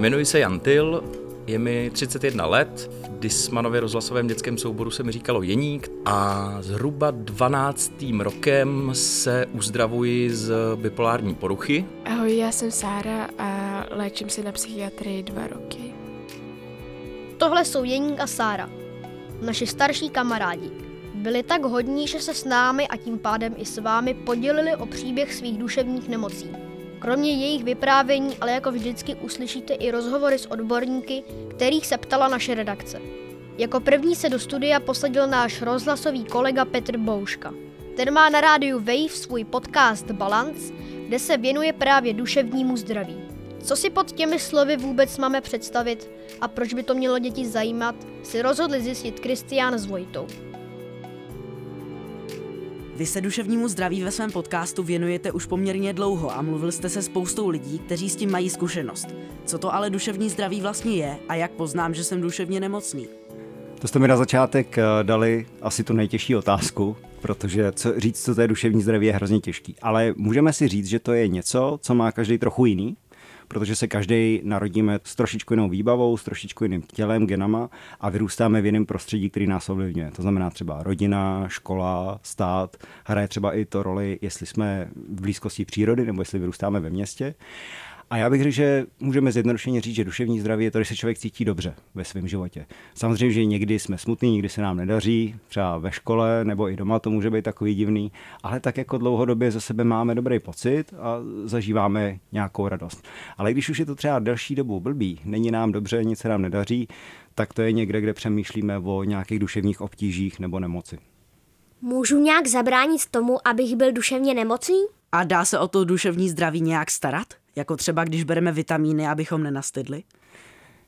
Jmenuji se Jan Tyl, je mi 31 let, v Dismanově rozhlasovém dětském souboru se mi říkalo Jeník a zhruba 12. rokem se uzdravuji z bipolární poruchy. Ahoj, já jsem Sára a léčím se na psychiatrii dva roky. Tohle jsou Jeník a Sára, naši starší kamarádi. Byli tak hodní, že se s námi a tím pádem i s vámi podělili o příběh svých duševních nemocí. Kromě jejich vyprávění, ale jako vždycky uslyšíte i rozhovory s odborníky, kterých se ptala naše redakce. Jako první se do studia posadil náš rozhlasový kolega Petr Bouška. Ten má na rádiu Wave svůj podcast Balance, kde se věnuje právě duševnímu zdraví. Co si pod těmi slovy vůbec máme představit a proč by to mělo děti zajímat, si rozhodli zjistit Kristián s Vojtou. Vy se duševnímu zdraví ve svém podcastu věnujete už poměrně dlouho a mluvil jste se spoustou lidí, kteří s tím mají zkušenost. Co to ale duševní zdraví vlastně je a jak poznám, že jsem duševně nemocný? To jste mi na začátek eh, dali asi tu nejtěžší otázku, protože co, říct, co to je duševní zdraví, je hrozně těžký. Ale můžeme si říct, že to je něco, co má každý trochu jiný, protože se každý narodíme s trošičku jinou výbavou, s trošičku jiným tělem, genama a vyrůstáme v jiném prostředí, který nás ovlivňuje. To znamená třeba rodina, škola, stát, hraje třeba i to roli, jestli jsme v blízkosti přírody nebo jestli vyrůstáme ve městě. A já bych řekl, že můžeme zjednodušeně říct, že duševní zdraví je to, když se člověk cítí dobře ve svém životě. Samozřejmě, že někdy jsme smutní, někdy se nám nedaří, třeba ve škole nebo i doma to může být takový divný, ale tak jako dlouhodobě za sebe máme dobrý pocit a zažíváme nějakou radost. Ale když už je to třeba delší dobu blbý, není nám dobře, nic se nám nedaří, tak to je někde, kde přemýšlíme o nějakých duševních obtížích nebo nemoci. Můžu nějak zabránit tomu, abych byl duševně nemocný? A dá se o to duševní zdraví nějak starat? Jako třeba když bereme vitamíny, abychom nenastydli?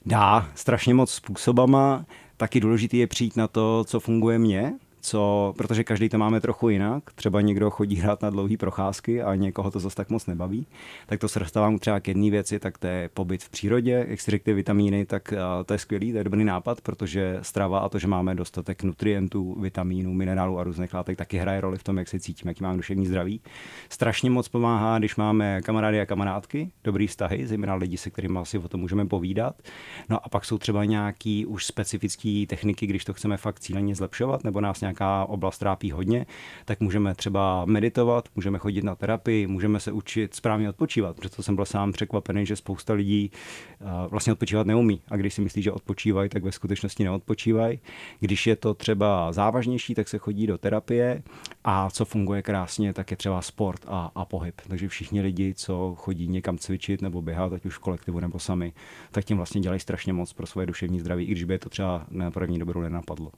Dá, strašně moc způsobama. Taky důležité je přijít na to, co funguje mně, co, protože každý to máme trochu jinak. Třeba někdo chodí hrát na dlouhé procházky a někoho to zase tak moc nebaví. Tak to se dostávám třeba k jedné věci, tak to je pobyt v přírodě. Jak si řekli vitamíny, tak to je skvělý, to je dobrý nápad, protože strava a to, že máme dostatek nutrientů, vitamínů, minerálů a různých látek, taky hraje roli v tom, jak se cítíme, jaký máme duševní zdraví. Strašně moc pomáhá, když máme kamarády a kamarádky, dobrý vztahy, zejména lidi, se kterými asi o tom můžeme povídat. No a pak jsou třeba nějaký už specifické techniky, když to chceme fakt cíleně zlepšovat, nebo nás nějak nějaká oblast trápí hodně, tak můžeme třeba meditovat, můžeme chodit na terapii, můžeme se učit správně odpočívat. Proto jsem byl sám překvapený, že spousta lidí eh, vlastně odpočívat neumí. A když si myslí, že odpočívají, tak ve skutečnosti neodpočívají. Když je to třeba závažnější, tak se chodí do terapie a co funguje krásně, tak je třeba sport a, a pohyb. Takže všichni lidi, co chodí někam cvičit nebo běhat, ať už v kolektivu nebo sami, tak tím vlastně dělají strašně moc pro svoje duševní zdraví, i když by je to třeba na první dobrou nenapadlo.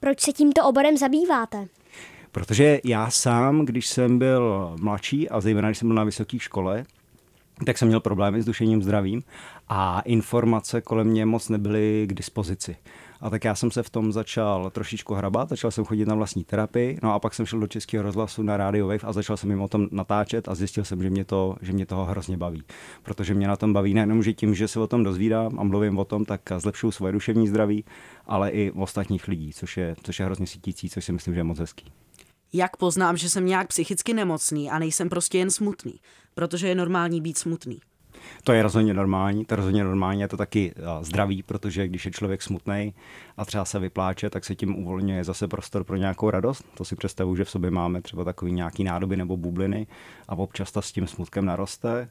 Proč se tímto oborem zabýváte? Protože já sám, když jsem byl mladší a zejména když jsem byl na vysoké škole, tak jsem měl problémy s dušením zdravím a informace kolem mě moc nebyly k dispozici. A tak já jsem se v tom začal trošičku hrabat, začal jsem chodit na vlastní terapii, no a pak jsem šel do Českého rozhlasu na Radio Wave a začal jsem jim o tom natáčet a zjistil jsem, že mě, to, že mě toho hrozně baví. Protože mě na tom baví nejenom, že tím, že se o tom dozvídám a mluvím o tom, tak zlepšuju svoje duševní zdraví, ale i v ostatních lidí, což je, což je hrozně sítící, což si myslím, že je moc hezký. Jak poznám, že jsem nějak psychicky nemocný a nejsem prostě jen smutný? Protože je normální být smutný. To je rozhodně normální, to je rozhodně normální, je to taky zdravý, protože když je člověk smutný a třeba se vypláče, tak se tím uvolňuje zase prostor pro nějakou radost. To si představuji, že v sobě máme třeba takový nějaký nádoby nebo bubliny a občas ta s tím smutkem naroste.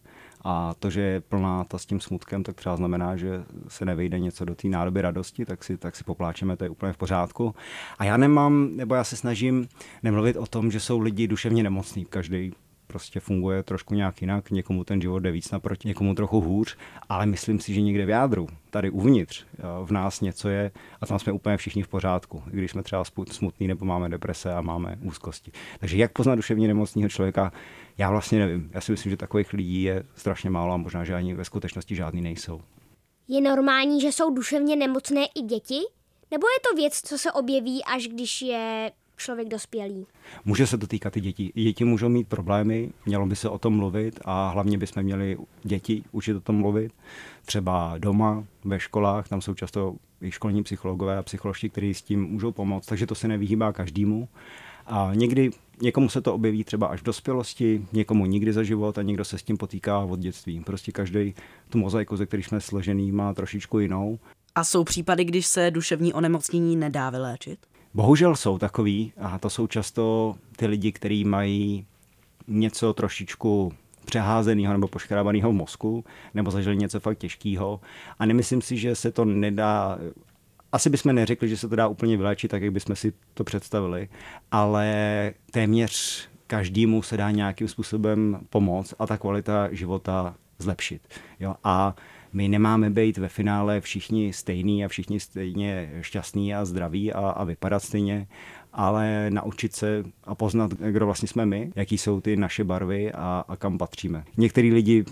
A to, že je plná ta s tím smutkem, tak třeba znamená, že se nevejde něco do té nádoby radosti, tak si, tak si popláčeme, to je úplně v pořádku. A já nemám, nebo já se snažím nemluvit o tom, že jsou lidi duševně nemocní. Každý prostě funguje trošku nějak jinak, někomu ten život jde víc naproti, někomu trochu hůř, ale myslím si, že někde v jádru, tady uvnitř, v nás něco je a tam jsme úplně všichni v pořádku, i když jsme třeba smutní nebo máme deprese a máme úzkosti. Takže jak poznat duševně nemocného člověka, já vlastně nevím. Já si myslím, že takových lidí je strašně málo a možná, že ani ve skutečnosti žádný nejsou. Je normální, že jsou duševně nemocné i děti? Nebo je to věc, co se objeví, až když je člověk dospělý. Může se to týkat i dětí. Děti můžou mít problémy, mělo by se o tom mluvit a hlavně bychom měli děti učit o tom mluvit. Třeba doma, ve školách, tam jsou často i školní psychologové a psycholožky, kteří s tím můžou pomoct, takže to se nevyhýbá každému. A někdy Někomu se to objeví třeba až v dospělosti, někomu nikdy za život a někdo se s tím potýká od dětství. Prostě každý tu mozaiku, ze který jsme složený, má trošičku jinou. A jsou případy, když se duševní onemocnění nedá vyléčit? Bohužel jsou takový a to jsou často ty lidi, kteří mají něco trošičku přeházeného nebo poškrábaného v mozku, nebo zažili něco fakt těžkého. A nemyslím si, že se to nedá asi bychom neřekli, že se to dá úplně vyléčit, tak jak bychom si to představili, ale téměř každému se dá nějakým způsobem pomoct a ta kvalita života zlepšit. Jo? A my nemáme být ve finále všichni stejní a všichni stejně šťastní a zdraví a, a vypadat stejně, ale naučit se a poznat, kdo vlastně jsme my, jaký jsou ty naše barvy a, a kam patříme. Některý lidi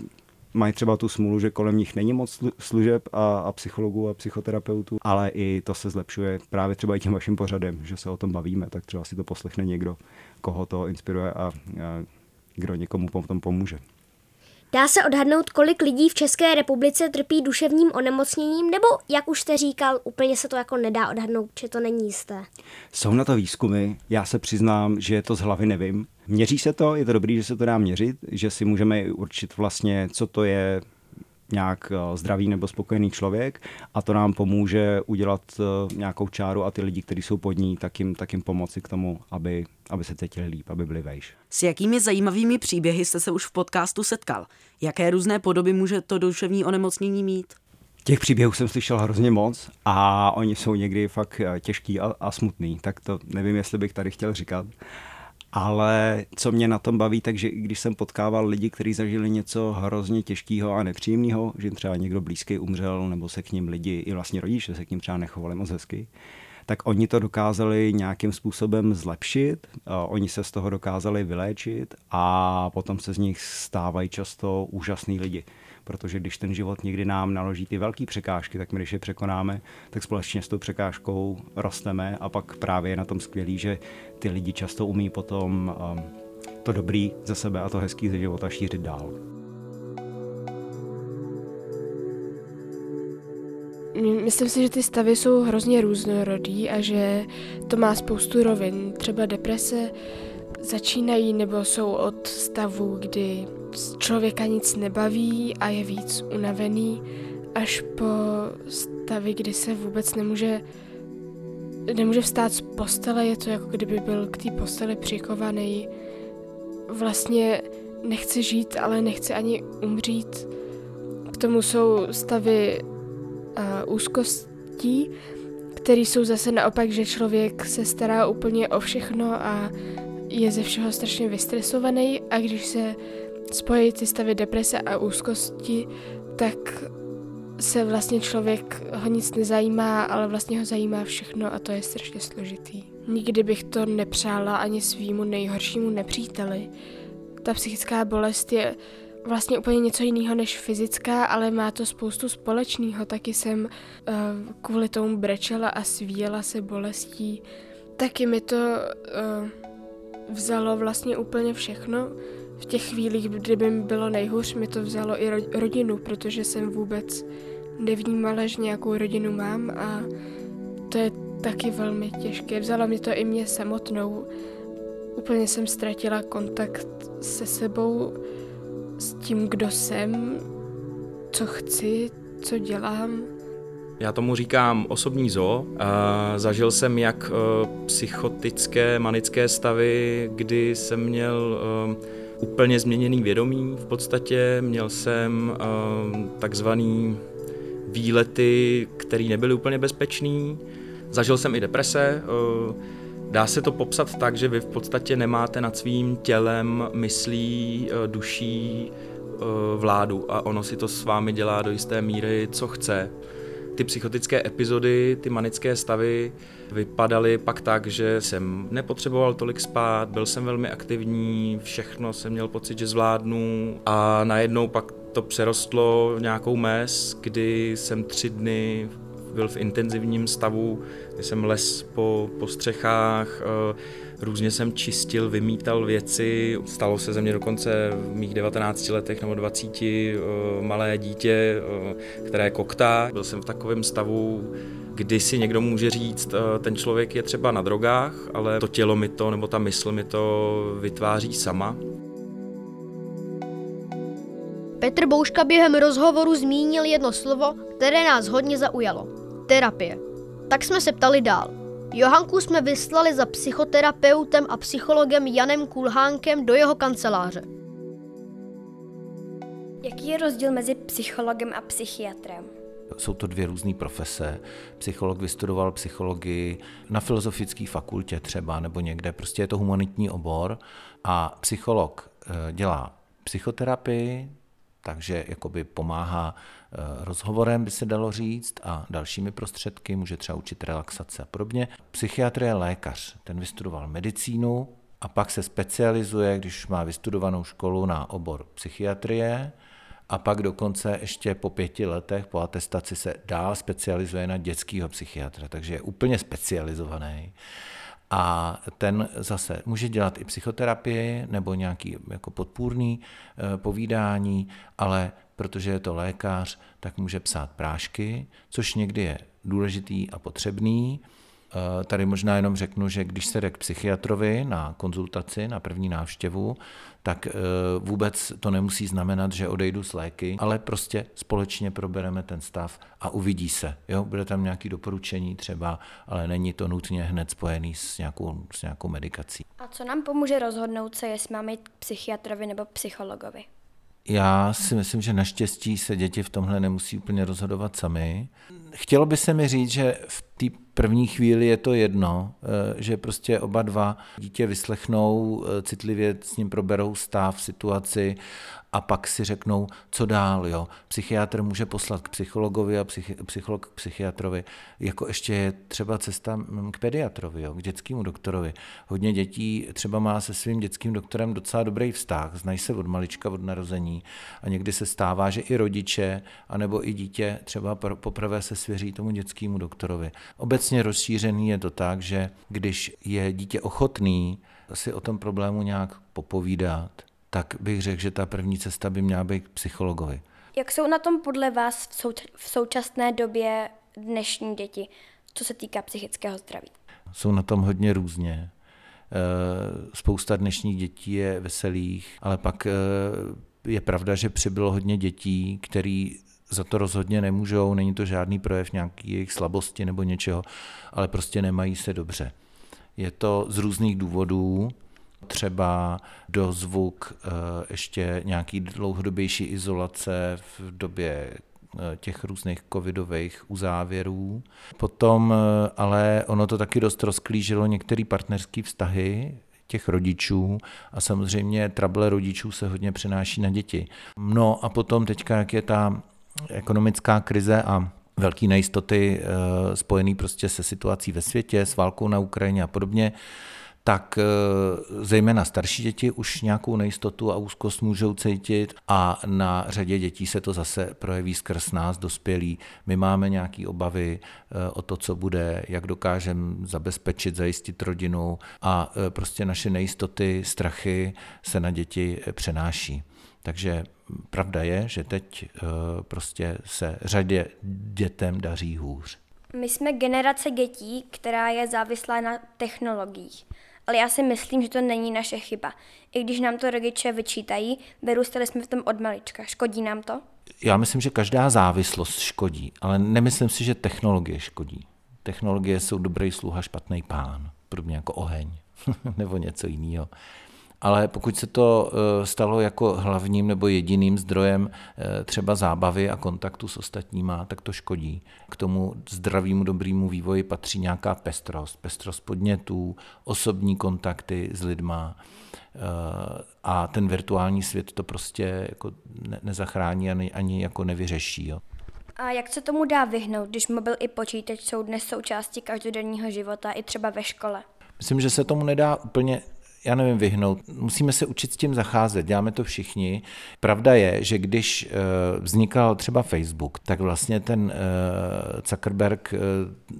mají třeba tu smůlu, že kolem nich není moc služeb a, a psychologů a psychoterapeutů, ale i to se zlepšuje právě třeba i tím vaším pořadem, že se o tom bavíme, tak třeba si to poslechne někdo, koho to inspiruje a, a kdo někomu potom pomůže. Dá se odhadnout, kolik lidí v České republice trpí duševním onemocněním, nebo, jak už jste říkal, úplně se to jako nedá odhadnout, že to není jisté? Jsou na to výzkumy, já se přiznám, že to z hlavy nevím. Měří se to, je to dobrý, že se to dá měřit, že si můžeme určit vlastně, co to je nějak eh, zdravý nebo spokojený člověk a to nám pomůže udělat eh, nějakou čáru a ty lidi, kteří jsou pod ní, tak jim, tak jim pomoci k tomu, aby, aby se cítili líp, aby byli vejš. S jakými zajímavými příběhy jste se už v podcastu setkal? Jaké různé podoby může to duševní onemocnění mít? Těch příběhů jsem slyšel hrozně moc a oni jsou někdy fakt eh, těžký a, a smutný, tak to nevím, jestli bych tady chtěl říkat. Ale co mě na tom baví, takže i když jsem potkával lidi, kteří zažili něco hrozně těžkého a nepříjemného, že jim třeba někdo blízký umřel, nebo se k ním lidi, i vlastně rodiče se k ním třeba nechovali moc hezky, tak oni to dokázali nějakým způsobem zlepšit, oni se z toho dokázali vyléčit a potom se z nich stávají často úžasní lidi protože když ten život někdy nám naloží ty velké překážky, tak my když je překonáme, tak společně s tou překážkou rosteme a pak právě je na tom skvělý, že ty lidi často umí potom um, to dobrý ze sebe a to hezký ze života šířit dál. Myslím si, že ty stavy jsou hrozně různorodý a že to má spoustu rovin. Třeba deprese začínají nebo jsou od stavu, kdy člověka nic nebaví a je víc unavený, až po stavy, kdy se vůbec nemůže nemůže vstát z postele, je to jako kdyby byl k té posteli přikovaný. Vlastně nechce žít, ale nechce ani umřít. K tomu jsou stavy uh, úzkostí, které jsou zase naopak, že člověk se stará úplně o všechno a je ze všeho strašně vystresovaný a když se spojí ty stavy deprese a úzkosti, tak se vlastně člověk ho nic nezajímá, ale vlastně ho zajímá všechno a to je strašně složitý. Nikdy bych to nepřála ani svýmu nejhoršímu nepříteli. Ta psychická bolest je vlastně úplně něco jiného než fyzická, ale má to spoustu společného. Taky jsem uh, kvůli tomu brečela a svíjela se bolestí. Taky mi to uh, vzalo vlastně úplně všechno. V těch chvílích, kdyby mi bylo nejhůř, mi to vzalo i rodinu, protože jsem vůbec nevnímala, že nějakou rodinu mám a to je taky velmi těžké. Vzala mi to i mě samotnou. Úplně jsem ztratila kontakt se sebou, s tím, kdo jsem, co chci, co dělám. Já tomu říkám osobní zo. Zažil jsem jak e, psychotické, manické stavy, kdy jsem měl e, úplně změněný vědomí. V podstatě měl jsem e, takzvaný výlety, které nebyly úplně bezpečný. Zažil jsem i deprese. Dá se to popsat tak, že vy v podstatě nemáte nad svým tělem, myslí, duší vládu a ono si to s vámi dělá do jisté míry, co chce ty psychotické epizody, ty manické stavy vypadaly pak tak, že jsem nepotřeboval tolik spát, byl jsem velmi aktivní, všechno jsem měl pocit, že zvládnu a najednou pak to přerostlo v nějakou mez, kdy jsem tři dny byl v intenzivním stavu, kdy jsem les po, po střechách, eh, různě jsem čistil, vymítal věci. Stalo se ze mě dokonce v mých 19 letech nebo 20 eh, malé dítě, eh, které koktá. Byl jsem v takovém stavu, kdy si někdo může říct, ten člověk je třeba na drogách, ale to tělo mi to nebo ta mysl mi to vytváří sama. Petr Bouška během rozhovoru zmínil jedno slovo, které nás hodně zaujalo. Terapie. Tak jsme se ptali dál. Johanku jsme vyslali za psychoterapeutem a psychologem Janem Kulhánkem do jeho kanceláře. Jaký je rozdíl mezi psychologem a psychiatrem? Jsou to dvě různé profese. Psycholog vystudoval psychologii na filozofické fakultě třeba nebo někde, prostě je to humanitní obor a psycholog eh, dělá psychoterapii, takže jakoby pomáhá eh, rozhovorem, by se dalo říct, a dalšími prostředky, může třeba učit relaxace a podobně. Psychiatr je lékař, ten vystudoval medicínu a pak se specializuje, když má vystudovanou školu na obor psychiatrie, a pak dokonce ještě po pěti letech po atestaci se dál specializuje na dětského psychiatra, takže je úplně specializovaný. A ten zase může dělat i psychoterapii nebo nějaký jako podpůrný eh, povídání, ale protože je to lékař, tak může psát prášky, což někdy je důležitý a potřebný, tady možná jenom řeknu, že když se jde k psychiatrovi na konzultaci, na první návštěvu, tak eh, vůbec to nemusí znamenat, že odejdu s léky, ale prostě společně probereme ten stav a uvidí se. Jo? Bude tam nějaké doporučení třeba, ale není to nutně hned spojený s nějakou, s nějakou medikací. A co nám pomůže rozhodnout se, jestli máme jít k psychiatrovi nebo psychologovi? Já si myslím, že naštěstí se děti v tomhle nemusí úplně rozhodovat sami. Chtělo by se mi říct, že v té první chvíli je to jedno, eh, že prostě oba dva dítě vyslechnou, eh, citlivě s ním proberou stav, situaci a pak si řeknou, co dál. Jo. Psychiatr může poslat k psychologovi a psychi, psycholog k psychiatrovi. Jako ještě je třeba cesta mm, k pediatrovi, jo, k dětskému doktorovi. Hodně dětí třeba má se svým dětským doktorem docela dobrý vztah, znají se od malička, od narození a někdy se stává, že i rodiče, anebo i dítě třeba poprvé se svěří tomu dětskému doktorovi. Obecně rozšířený je to tak, že když je dítě ochotný si o tom problému nějak popovídat, tak bych řekl, že ta první cesta by měla být k psychologovi. Jak jsou na tom podle vás v, souč- v současné době dnešní děti, co se týká psychického zdraví? Jsou na tom hodně různě. Eh, spousta dnešních dětí je veselých, ale pak eh, je pravda, že přibylo hodně dětí, který za to rozhodně nemůžou, není to žádný projev nějaký jejich slabosti nebo něčeho, ale prostě nemají se dobře. Je to z různých důvodů, třeba dozvuk eh, ještě nějaký dlouhodobější izolace v době eh, těch různých covidových uzávěrů. Potom eh, ale ono to taky dost rozklížilo některé partnerské vztahy, těch rodičů a samozřejmě trable rodičů se hodně přenáší na děti. No a potom teďka, jak je ta ekonomická krize a velké nejistoty spojené prostě se situací ve světě, s válkou na Ukrajině a podobně, tak eh, zejména starší děti už nějakou nejistotu a úzkost můžou cítit a na řadě dětí se to zase projeví skrz nás, dospělí. My máme nějaké obavy eh, o to, co bude, jak dokážeme zabezpečit, zajistit rodinu a eh, prostě naše nejistoty, strachy se na děti přenáší. Takže pravda je, že teď prostě se řadě dětem daří hůř. My jsme generace dětí, která je závislá na technologiích ale já si myslím, že to není naše chyba. I když nám to rodiče vyčítají, vyrůstali jsme v tom od malička. Škodí nám to? Já myslím, že každá závislost škodí, ale nemyslím si, že technologie škodí. Technologie jsou dobrý sluha, špatný pán, podobně jako oheň nebo něco jiného ale pokud se to eh, stalo jako hlavním nebo jediným zdrojem eh, třeba zábavy a kontaktu s ostatníma, tak to škodí. K tomu zdravému, dobrému vývoji patří nějaká pestrost, pestrost podnětů, osobní kontakty s lidma eh, a ten virtuální svět to prostě jako nezachrání ani, ani jako nevyřeší. Jo. A jak se tomu dá vyhnout, když mobil i počítač jsou dnes součástí každodenního života, i třeba ve škole? Myslím, že se tomu nedá úplně já nevím, vyhnout. Musíme se učit s tím zacházet, děláme to všichni. Pravda je, že když eh, vznikal třeba Facebook, tak vlastně ten eh, Zuckerberg eh,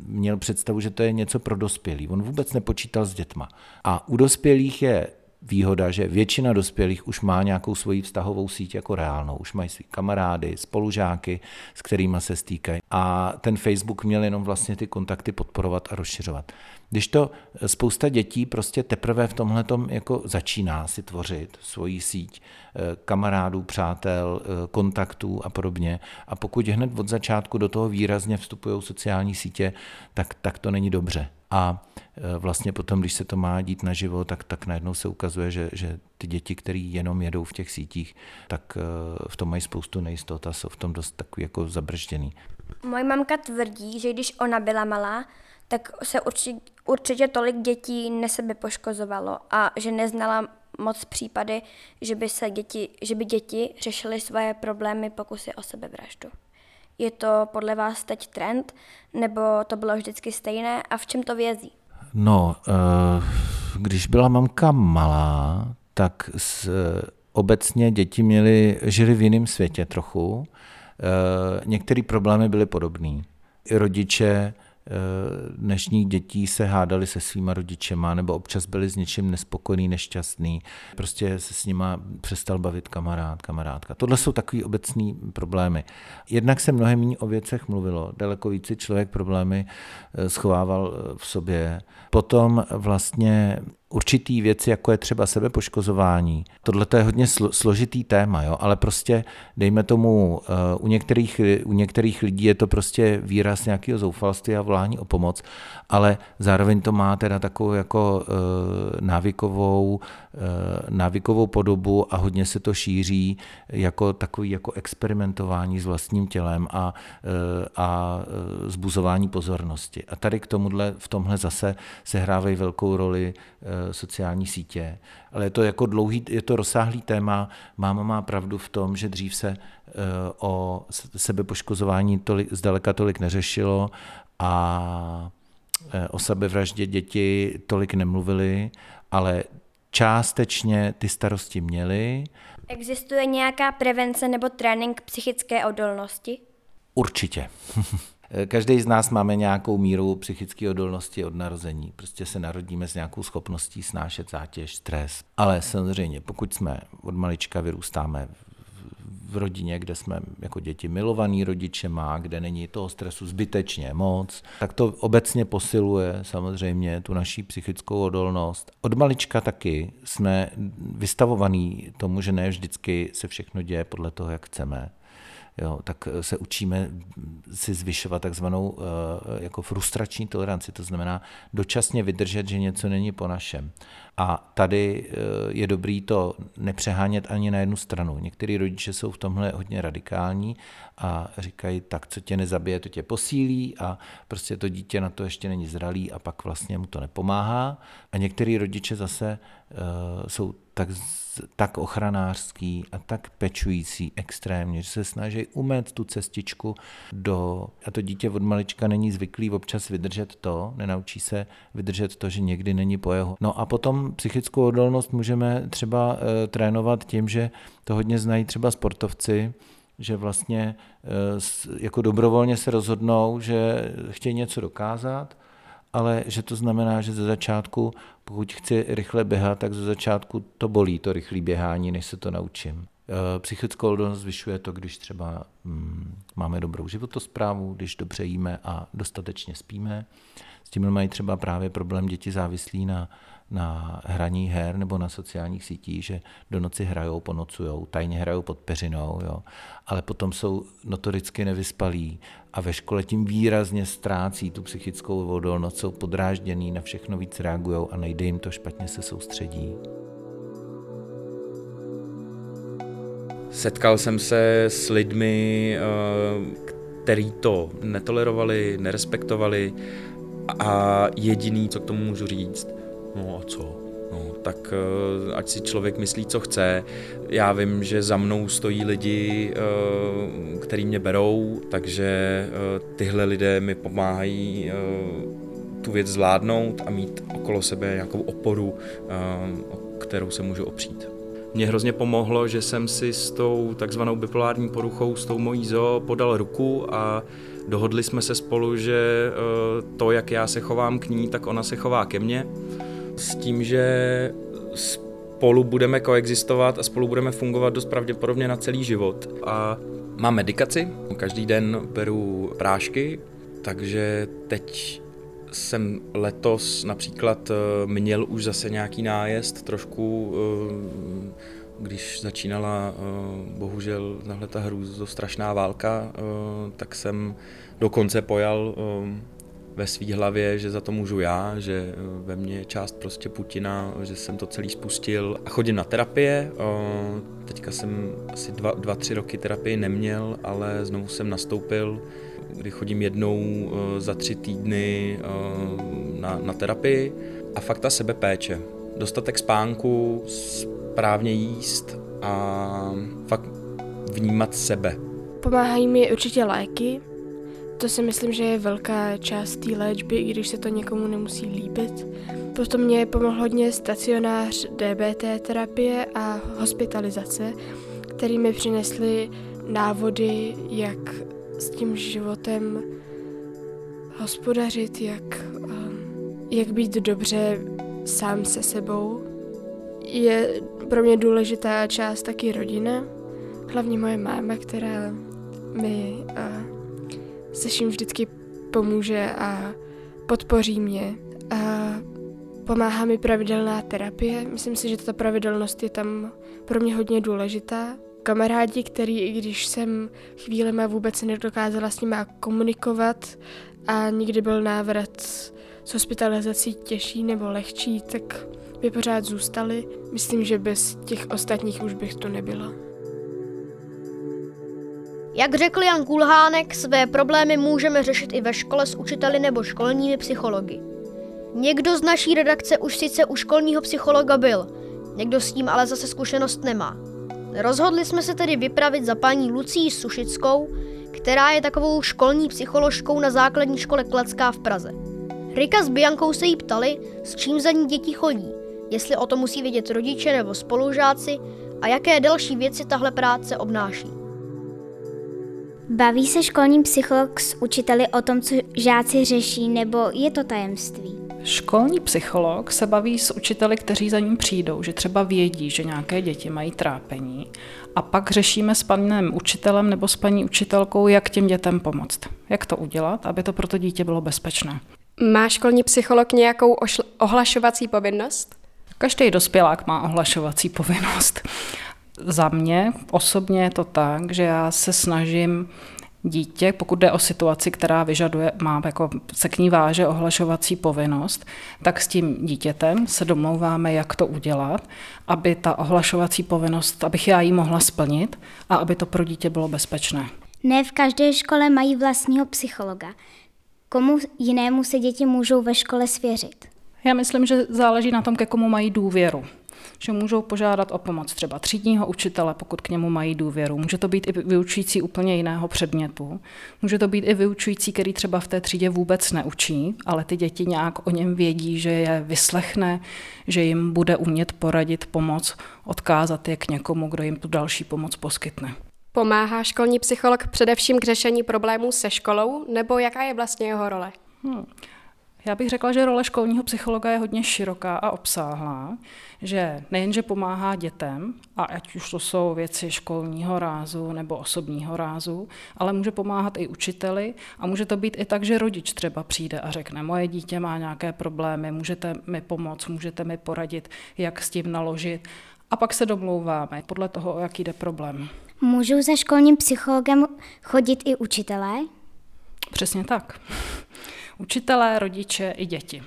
měl představu, že to je něco pro dospělý. On vůbec nepočítal s dětma. A u dospělých je výhoda, že většina dospělých už má nějakou svoji vztahovou síť jako reálnou. Už mají svý kamarády, spolužáky, s kterými se stýkají. A ten Facebook měl jenom vlastně ty kontakty podporovat a rozšiřovat. Když to spousta dětí prostě teprve v tomhle jako začíná si tvořit svoji síť eh, kamarádů, přátel, eh, kontaktů a podobně. A pokud hned od začátku do toho výrazně vstupují sociální sítě, tak, tak to není dobře. A vlastně potom, když se to má dít naživo, tak, tak najednou se ukazuje, že, že ty děti, které jenom jedou v těch sítích, tak v tom mají spoustu nejistot a jsou v tom dost takový jako zabržděný. Moje mamka tvrdí, že když ona byla malá, tak se určitě, určitě tolik dětí nesebe poškozovalo a že neznala moc případy, že by, se děti, že by děti řešily svoje problémy pokusy o sebevraždu. Je to podle vás teď trend, nebo to bylo vždycky stejné a v čem to vězí? No, eh, když byla mamka malá, tak s, obecně děti měly, žili v jiném světě trochu. Eh, některé problémy byly podobné. Rodiče Eh, dnešních dětí se hádali se svýma rodičema nebo občas byli s něčím nespokojený, nešťastný. Prostě se s nima přestal bavit kamarád, kamarádka. Tohle jsou takový obecný problémy. Jednak se mnohem méně o věcech mluvilo. Daleko více člověk problémy eh, schovával eh, v sobě. Potom vlastně určitý věci, jako je třeba sebepoškozování. Tohle je hodně složitý téma, jo? ale prostě dejme tomu, eh, u některých, u některých lidí je to prostě výraz nějakého zoufalství a volání o pomoc, ale zároveň to má teda takovou jako eh, návykovou, eh, návykovou podobu a hodně se to šíří jako takový jako experimentování s vlastním tělem a, a zbuzování pozornosti. A tady k tomuhle, v tomhle zase sehrávají velkou roli sociální sítě, ale je to jako dlouhý, je to rozsáhlý téma. Máma má pravdu v tom, že dřív se eh, o sebepoškozování tolik, zdaleka tolik neřešilo a eh, o sebevraždě děti tolik nemluvili, ale částečně ty starosti měli. Existuje nějaká prevence nebo trénink psychické odolnosti? Určitě. Každý z nás máme nějakou míru psychické odolnosti od narození. Prostě se narodíme s nějakou schopností snášet zátěž, stres. Ale samozřejmě, pokud jsme od malička vyrůstáme v rodině, kde jsme jako děti milovaný rodičema, kde není toho stresu zbytečně moc, tak to obecně posiluje samozřejmě tu naší psychickou odolnost. Od malička taky jsme vystavovaní tomu, že ne vždycky se všechno děje podle toho, jak chceme jo, tak eh, se učíme si zvyšovat takzvanou eh, jako frustrační toleranci, to znamená dočasně vydržet, že něco není po našem. A tady eh, je dobrý to nepřehánět ani na jednu stranu. Někteří rodiče jsou v tomhle hodně radikální a říkají, tak co tě nezabije, to tě posílí a prostě to dítě na to ještě není zralý a pak vlastně mu to nepomáhá. A někteří rodiče zase uh, jsou tak, tak ochranářský a tak pečující extrémně, že se snaží umet tu cestičku do... A to dítě od malička není zvyklý občas vydržet to, nenaučí se vydržet to, že někdy není po jeho. No a potom psychickou odolnost můžeme třeba uh, trénovat tím, že to hodně znají třeba sportovci, že vlastně uh, jako dobrovolně se rozhodnou, že chtějí něco dokázat, ale že to znamená, že ze začátku, pokud chci rychle běhat, tak ze začátku to bolí, to rychlé běhání, než se to naučím. Eh, psychickou odolnost zvyšuje to, když třeba mm, máme dobrou životosprávu, když dobře jíme a dostatečně spíme. S tím mají třeba právě problém děti závislí na na hraní her nebo na sociálních sítích, že do noci hrajou, ponocujou, tajně hrajou pod peřinou, jo. ale potom jsou notoricky nevyspalí a ve škole tím výrazně ztrácí tu psychickou odolnost, jsou podrážděný, na všechno víc reagují a nejde jim to špatně se soustředí. Setkal jsem se s lidmi, eh, který to netolerovali, nerespektovali a jediný, co k tomu můžu říct, no a co? No, tak eh, ať si člověk myslí, co chce. Já vím, že za mnou stojí lidi, eh, který mě berou, takže eh, tyhle lidé mi pomáhají tu věc zvládnout a mít okolo sebe nějakou oporu, o kterou se můžu opřít. Mě hrozně pomohlo, že jsem si s tou takzvanou bipolární poruchou, s tou mojí zo, podal ruku a dohodli jsme se spolu, že to, jak já se chovám k ní, tak ona se chová ke mně. S tím, že spolu budeme koexistovat a spolu budeme fungovat dost pravděpodobně na celý život. A mám medikaci, každý den beru prášky, takže teď jsem letos například eh, měl už zase nějaký nájezd, trošku, eh, když začínala eh, bohužel tahle ta strašná válka, tak jsem dokonce pojal ve své hlavě, že za to můžu já, že eh, ve mně je část prostě Putina, že jsem to celý spustil a chodím na terapie. Teďka jsem asi dva, dva tři roky terapii neměl, ale znovu jsem nastoupil, kdy chodím jednou eh, za tři týdny eh, na, na terapii a fakt ta sebepéče. Dostatek spánku, správně jíst a fakt vnímat sebe. Pomáhají mi určitě léky, to si myslím, že je velká část té léčby, i když se to někomu nemusí líbit. Potom mě pomohl hodně stacionář DBT terapie a hospitalizace, který mi přinesly návody, jak s tím životem hospodařit, jak, um, jak být dobře sám se sebou. Je pro mě důležitá část taky rodina, hlavně moje máma, která mi uh, se vším vždycky pomůže a podpoří mě. A pomáhá mi pravidelná terapie. Myslím si, že ta pravidelnost je tam pro mě hodně důležitá. Kamarádi, který, i když jsem chvílema vůbec nedokázala s nimi komunikovat a nikdy byl návrat s hospitalizací těžší nebo lehčí, tak by pořád zůstali. Myslím, že bez těch ostatních už bych tu nebyla. Jak řekl Jan Kulhánek, své problémy můžeme řešit i ve škole s učiteli nebo školními psychologi. Někdo z naší redakce už sice u školního psychologa byl, někdo s tím ale zase zkušenost nemá. Rozhodli jsme se tedy vypravit za paní Lucí Sušickou, která je takovou školní psycholožkou na základní škole Klecká v Praze. Rika s Biankou se jí ptali, s čím za ní děti chodí, jestli o to musí vědět rodiče nebo spolužáci a jaké další věci tahle práce obnáší. Baví se školní psycholog s učiteli o tom, co žáci řeší, nebo je to tajemství? Školní psycholog se baví s učiteli, kteří za ním přijdou, že třeba vědí, že nějaké děti mají trápení a pak řešíme s panem učitelem nebo s paní učitelkou, jak těm dětem pomoct. Jak to udělat, aby to pro to dítě bylo bezpečné. Má školní psycholog nějakou ohlašovací povinnost? Každý dospělák má ohlašovací povinnost za mě osobně je to tak, že já se snažím dítě, pokud jde o situaci, která vyžaduje, má jako se k ní váže ohlašovací povinnost, tak s tím dítětem se domlouváme, jak to udělat, aby ta ohlašovací povinnost, abych já ji mohla splnit a aby to pro dítě bylo bezpečné. Ne v každé škole mají vlastního psychologa. Komu jinému se děti můžou ve škole svěřit? Já myslím, že záleží na tom, ke komu mají důvěru že můžou požádat o pomoc třeba třídního učitele, pokud k němu mají důvěru. Může to být i vyučující úplně jiného předmětu. Může to být i vyučující, který třeba v té třídě vůbec neučí, ale ty děti nějak o něm vědí, že je vyslechne, že jim bude umět poradit, pomoc, odkázat je k někomu, kdo jim tu další pomoc poskytne. Pomáhá školní psycholog především k řešení problémů se školou, nebo jaká je vlastně jeho role? Hmm. Já bych řekla, že role školního psychologa je hodně široká a obsáhlá, že nejenže pomáhá dětem, a ať už to jsou věci školního rázu nebo osobního rázu, ale může pomáhat i učiteli a může to být i tak, že rodič třeba přijde a řekne, moje dítě má nějaké problémy, můžete mi pomoct, můžete mi poradit, jak s tím naložit. A pak se domlouváme podle toho, o jaký jde problém. Můžou za školním psychologem chodit i učitelé? Přesně tak učitelé, rodiče i děti.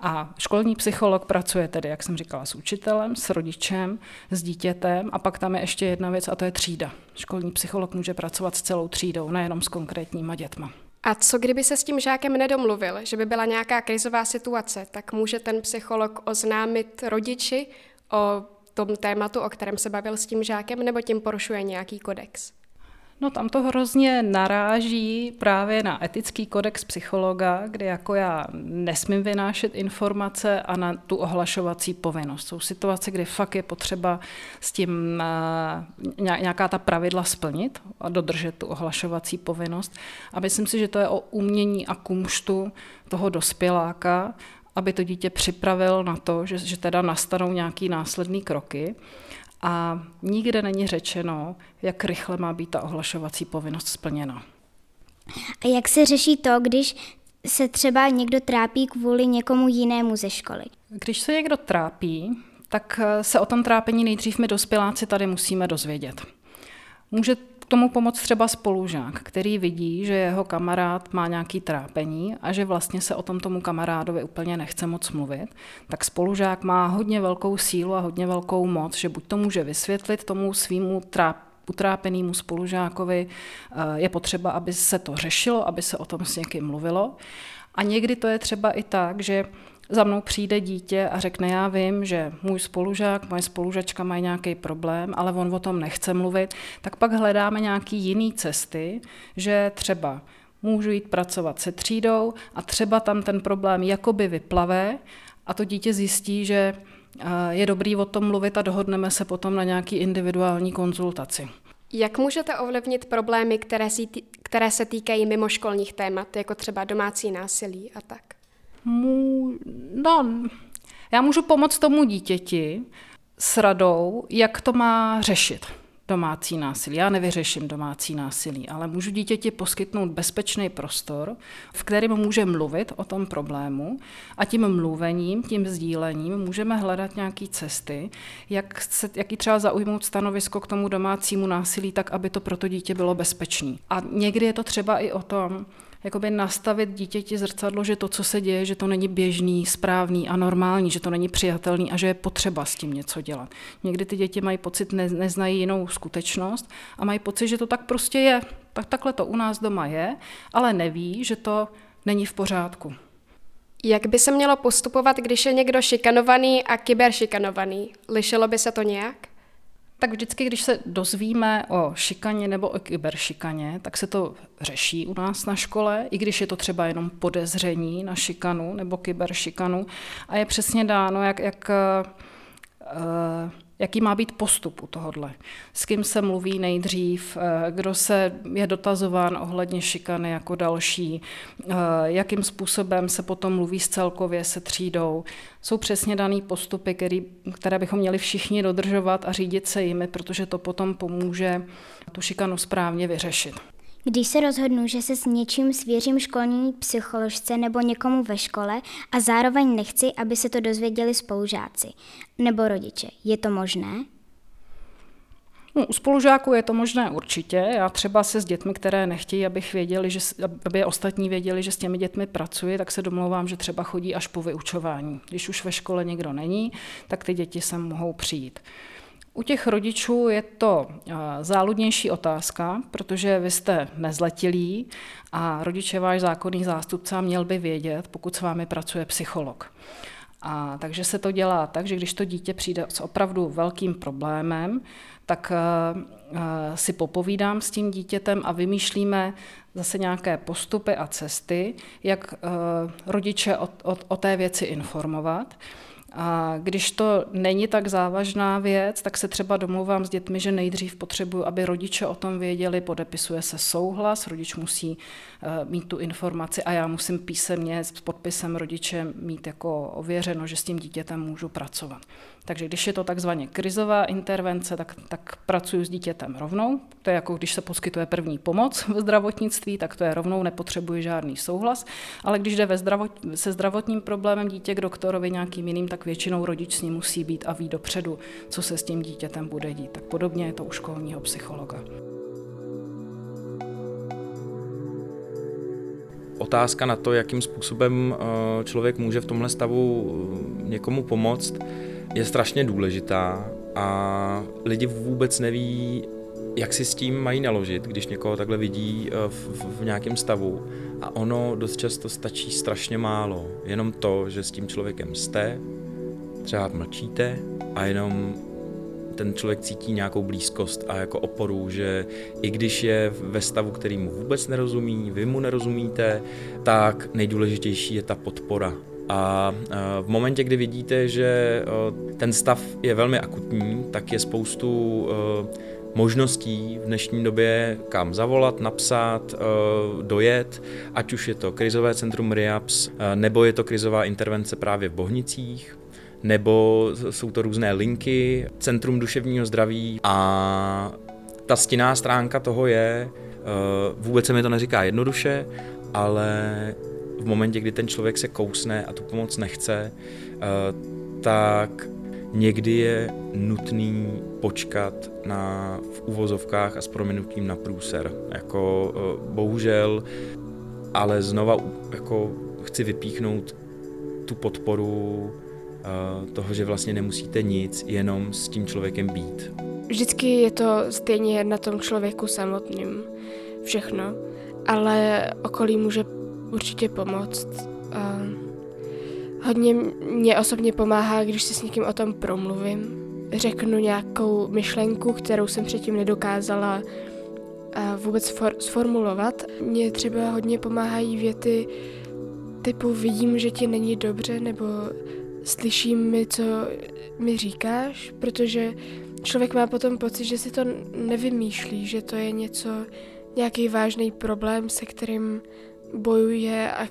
A školní psycholog pracuje tedy, jak jsem říkala, s učitelem, s rodičem, s dítětem a pak tam je ještě jedna věc a to je třída. Školní psycholog může pracovat s celou třídou, nejenom s konkrétníma dětma. A co kdyby se s tím žákem nedomluvil, že by byla nějaká krizová situace, tak může ten psycholog oznámit rodiči o tom tématu, o kterém se bavil s tím žákem, nebo tím porušuje nějaký kodex? No tam to hrozně naráží právě na etický kodex psychologa, kde jako já nesmím vynášet informace a na tu ohlašovací povinnost. Jsou situace, kdy fakt je potřeba s tím uh, nějaká ta pravidla splnit a dodržet tu ohlašovací povinnost. A myslím si, že to je o umění a kumštu toho dospěláka, aby to dítě připravil na to, že, že teda nastanou nějaký následný kroky. A nikde není řečeno, jak rychle má být ta ohlašovací povinnost splněna. A jak se řeší to, když se třeba někdo trápí kvůli někomu jinému ze školy? Když se někdo trápí, tak se o tom trápení nejdřív my dospěláci tady musíme dozvědět. Může tomu pomoct třeba spolužák, který vidí, že jeho kamarád má nějaký trápení a že vlastně se o tom tomu kamarádovi úplně nechce moc mluvit, tak spolužák má hodně velkou sílu a hodně velkou moc, že buď to může vysvětlit tomu svýmu trápení, utrápenému spolužákovi eh, je potřeba, aby se to řešilo, aby se o tom s někým mluvilo. A někdy to je třeba i tak, že za mnou přijde dítě a řekne, já vím, že můj spolužák, moje spolužačka mají nějaký problém, ale on o tom nechce mluvit, tak pak hledáme nějaký jiný cesty, že třeba můžu jít pracovat se třídou a třeba tam ten problém jakoby vyplave a to dítě zjistí, že eh, je dobrý o tom mluvit a dohodneme se potom na nějaký individuální konzultaci. Jak můžete ovlivnit problémy, které, které se týkají mimoškolních témat, jako třeba domácí násilí a tak? Mů, no, já můžu pomoct tomu dítěti s radou, jak to má řešit domácí násilí. Já nevyřeším domácí násilí, ale můžu dítěti poskytnout bezpečný prostor, v kterém může mluvit o tom problému a tím mluvením, tím sdílením můžeme hledat nějaké cesty, jak se, jaký třeba zaujmout stanovisko k tomu domácímu násilí, tak aby to pro to dítě bylo bezpečné. A někdy je to třeba i o tom, jakoby nastavit dítěti zrcadlo, že to, co se děje, že to není běžný, správný a normální, že to není přijatelný a že je potřeba s tím něco dělat. Někdy ty děti mají pocit, ne, neznají jinou skutečnost a mají pocit, že to tak prostě je. Tak takhle to u nás doma je, ale neví, že to není v pořádku. Jak by se mělo postupovat, když je někdo šikanovaný a kyberšikanovaný? Lišilo by se to nějak? Tak vždycky, když se dozvíme o šikaně nebo o kyberšikaně, tak se to řeší u nás na škole, i když je to třeba jenom podezření na šikanu nebo kyberšikanu. A je přesně dáno, jak, jak uh, jaký má být postup u tohohle. S kým se mluví nejdřív, eh, kdo se je dotazován ohledně šikany jako další, eh, jakým způsobem se potom mluví s celkově se třídou. Jsou přesně daný postupy, který, které bychom měli všichni dodržovat a řídit se jimi, protože to potom pomůže tu šikanu správně vyřešit. Když se rozhodnu, že se s něčím svěřím školní psycholožce nebo někomu ve škole a zároveň nechci, aby se to dozvěděli spolužáci nebo rodiče, je to možné? No, u spolužáků je to možné určitě. Já třeba se s dětmi, které nechtějí, abych věděli, že, aby ostatní věděli, že s těmi dětmi pracuji, tak se domlouvám, že třeba chodí až po vyučování. Když už ve škole někdo není, tak ty děti sem mohou přijít. U těch rodičů je to eh, záludnější otázka, protože vy jste nezletilí a rodiče váš zákonný zástupce měl by vědět, pokud s vámi pracuje psycholog. A takže se to dělá tak, že když to dítě přijde s opravdu velkým problémem, tak uh, si popovídám s tím dítětem a vymýšlíme zase nějaké postupy a cesty, jak rodiče o, o, o té věci informovat. A když to není tak závažná věc, tak se třeba domluvám s dětmi, že nejdřív potřebuju, aby rodiče o tom věděli, podepisuje se souhlas, rodič musí uh, mít tu informaci a já musím písemně s podpisem rodiče mít jako ověřeno, že s tím dítětem můžu pracovat. Takže když je to takzvaně krizová intervence, tak, tak pracuji s dítětem rovnou. To je jako když se poskytuje první pomoc v zdravotnictví, tak to je rovnou, nepotřebuje žádný souhlas. Ale když jde ve zdravot, se zdravotním problémem dítě k doktorovi nějakým jiným, tak většinou rodič s ním musí být a ví dopředu, co se s tím dítětem bude dít. Tak podobně je to u školního psychologa. Otázka na to, jakým způsobem eh, člověk může v tomhle stavu eh, někomu pomoct, je strašně důležitá a lidi vůbec neví, jak si s tím mají naložit, když někoho takhle vidí eh, v, v, v nějakém stavu. A ono dost často stačí strašně málo. Jenom to, že s tím člověkem jste, třeba mlčíte a jenom ten člověk cítí nějakou blízkost a jako oporu, že i když je ve stavu, který mu vůbec nerozumí, vy mu nerozumíte, tak nejdůležitější je ta podpora. A v momentě, kdy vidíte, že ten stav je velmi akutní, tak je spoustu možností v dnešní době, kam zavolat, napsat, dojet, ať už je to krizové centrum RIAPS, nebo je to krizová intervence právě v Bohnicích, nebo jsou to různé linky, Centrum duševního zdraví a ta stinná stránka toho je, vůbec se mi to neříká jednoduše, ale v momentě, kdy ten člověk se kousne a tu pomoc nechce, eh, tak někdy je nutný počkat na, v uvozovkách a s prominutím na průser. Jako eh, bohužel, ale znova jako chci vypíchnout tu podporu eh, toho, že vlastně nemusíte nic, jenom s tím člověkem být. Vždycky je to stejně na tom člověku samotným všechno, ale okolí může určitě pomoct. A hodně mě osobně pomáhá, když si s někým o tom promluvím. Řeknu nějakou myšlenku, kterou jsem předtím nedokázala vůbec for, sformulovat. Mně třeba hodně pomáhají věty typu vidím, že ti není dobře, nebo slyším mi, co mi říkáš, protože člověk má potom pocit, že si to nevymýšlí, že to je něco, nějaký vážný problém, se kterým bojuje a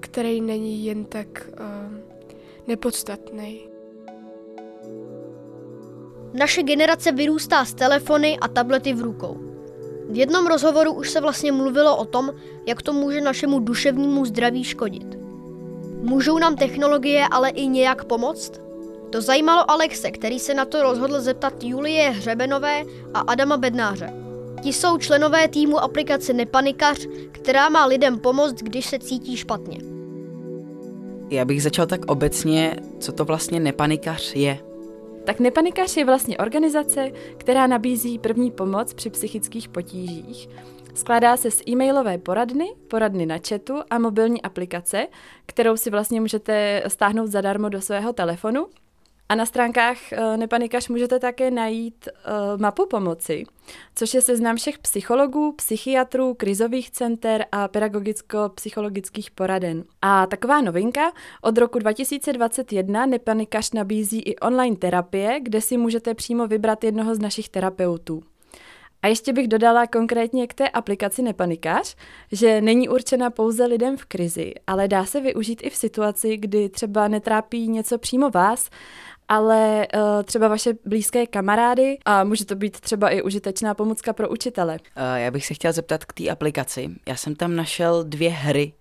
který není jen tak uh, nepodstatný. Naše generace vyrůstá s telefony a tablety v rukou. V jednom rozhovoru už se vlastně mluvilo o tom, jak to může našemu duševnímu zdraví škodit. Můžou nám technologie ale i nějak pomoct? To zajímalo Alexe, který se na to rozhodl zeptat Julie Hřebenové a Adama Bednáře. Ti jsou členové týmu aplikace Nepanikař, která má lidem pomoct, když se cítí špatně. Já bych začal tak obecně, co to vlastně Nepanikař je. Tak Nepanikař je vlastně organizace, která nabízí první pomoc při psychických potížích. Skládá se z e-mailové poradny, poradny na chatu a mobilní aplikace, kterou si vlastně můžete stáhnout zadarmo do svého telefonu a na stránkách eh, Nepanikař můžete také najít uh, mapu pomoci, což je seznam všech psychologů, psychiatrů, krizových center a pedagogicko-psychologických poraden. A taková novinka, od roku 2021 Nepanikař nabízí i online terapie, kde si můžete přímo vybrat jednoho z našich terapeutů. A ještě bych dodala konkrétně k té aplikaci Nepanikář, že není určena pouze lidem v krizi, ale dá se využít i v situaci, kdy třeba netrápí něco přímo vás ale uh, třeba vaše blízké kamarády a může to být třeba i užitečná pomůcka pro učitele. Uh, já bych se chtěl zeptat k té aplikaci. Já jsem tam našel dvě hry.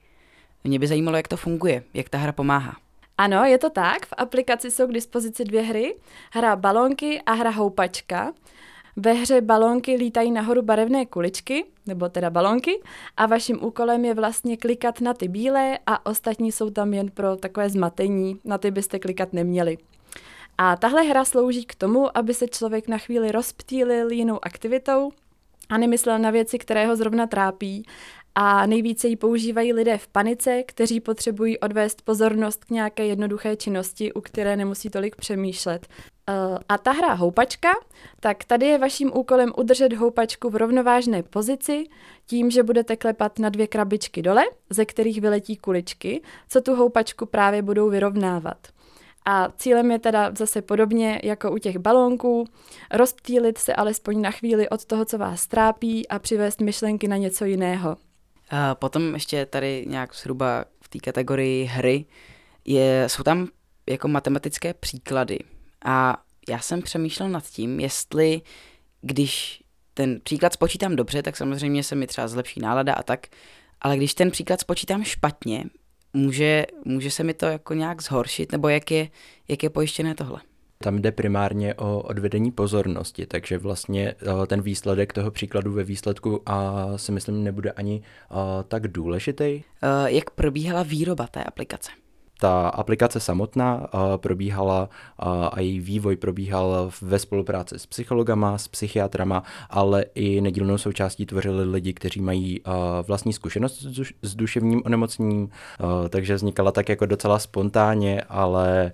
Mě by zajímalo, jak to funguje, jak ta hra pomáhá. Ano, je to tak. V aplikaci jsou k dispozici dvě hry. Hra balonky a hra houpačka. Ve hře balonky lítají nahoru barevné kuličky, nebo teda balonky, a vaším úkolem je vlastně klikat na ty bílé a ostatní jsou tam jen pro takové zmatení, na ty byste klikat neměli. A tahle hra slouží k tomu, aby se člověk na chvíli rozptýlil jinou aktivitou a nemyslel na věci, které ho zrovna trápí. A nejvíce ji používají lidé v panice, kteří potřebují odvést pozornost k nějaké jednoduché činnosti, u které nemusí tolik přemýšlet. Eh, a ta hra houpačka, tak tady je vaším úkolem udržet houpačku v rovnovážné pozici tím, že budete klepat na dvě krabičky dole, ze kterých vyletí kuličky, co tu houpačku právě budou vyrovnávat. A cílem je teda zase podobně jako u těch balónků, rozptýlit se alespoň na chvíli od toho, co vás trápí a přivést myšlenky na něco jiného. A potom ještě tady nějak zhruba v té kategorii hry je, jsou tam jako matematické příklady. A já jsem přemýšlel nad tím, jestli když ten příklad spočítám dobře, tak samozřejmě se mi třeba zlepší nálada a tak, ale když ten příklad spočítám špatně, může, může se mi to jako nějak zhoršit, nebo jak je, jak je pojištěné tohle? Tam jde primárně o odvedení pozornosti, takže vlastně eh, ten výsledek toho příkladu ve výsledku a si myslím nebude ani eh, tak důležitý. Eh, jak probíhala výroba té aplikace? Ta aplikace samotná probíhala a její vývoj probíhal ve spolupráci s psychologama, s psychiatrama, ale i nedílnou součástí tvořili lidi, kteří mají vlastní zkušenost s duševním onemocněním, takže vznikala tak jako docela spontánně, ale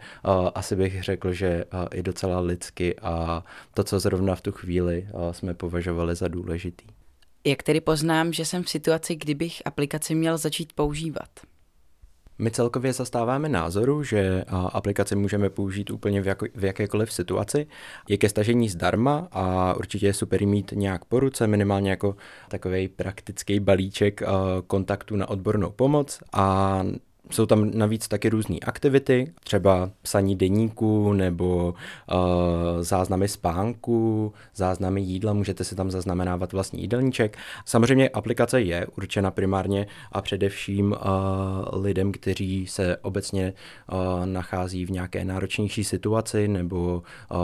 asi bych řekl, že i docela lidsky a to, co zrovna v tu chvíli jsme považovali za důležitý. Jak tedy poznám, že jsem v situaci, kdybych aplikaci měl začít používat? My celkově zastáváme názoru, že aplikaci můžeme použít úplně v, jako, v jakékoliv situaci. Je ke stažení zdarma a určitě je super mít nějak po ruce, minimálně jako takový praktický balíček kontaktu na odbornou pomoc a jsou tam navíc taky různé aktivity, třeba psaní deníku nebo uh, záznamy spánku, záznamy jídla, můžete si tam zaznamenávat vlastní jídelníček. Samozřejmě aplikace je určena primárně a především uh, lidem, kteří se obecně uh, nachází v nějaké náročnější situaci nebo uh,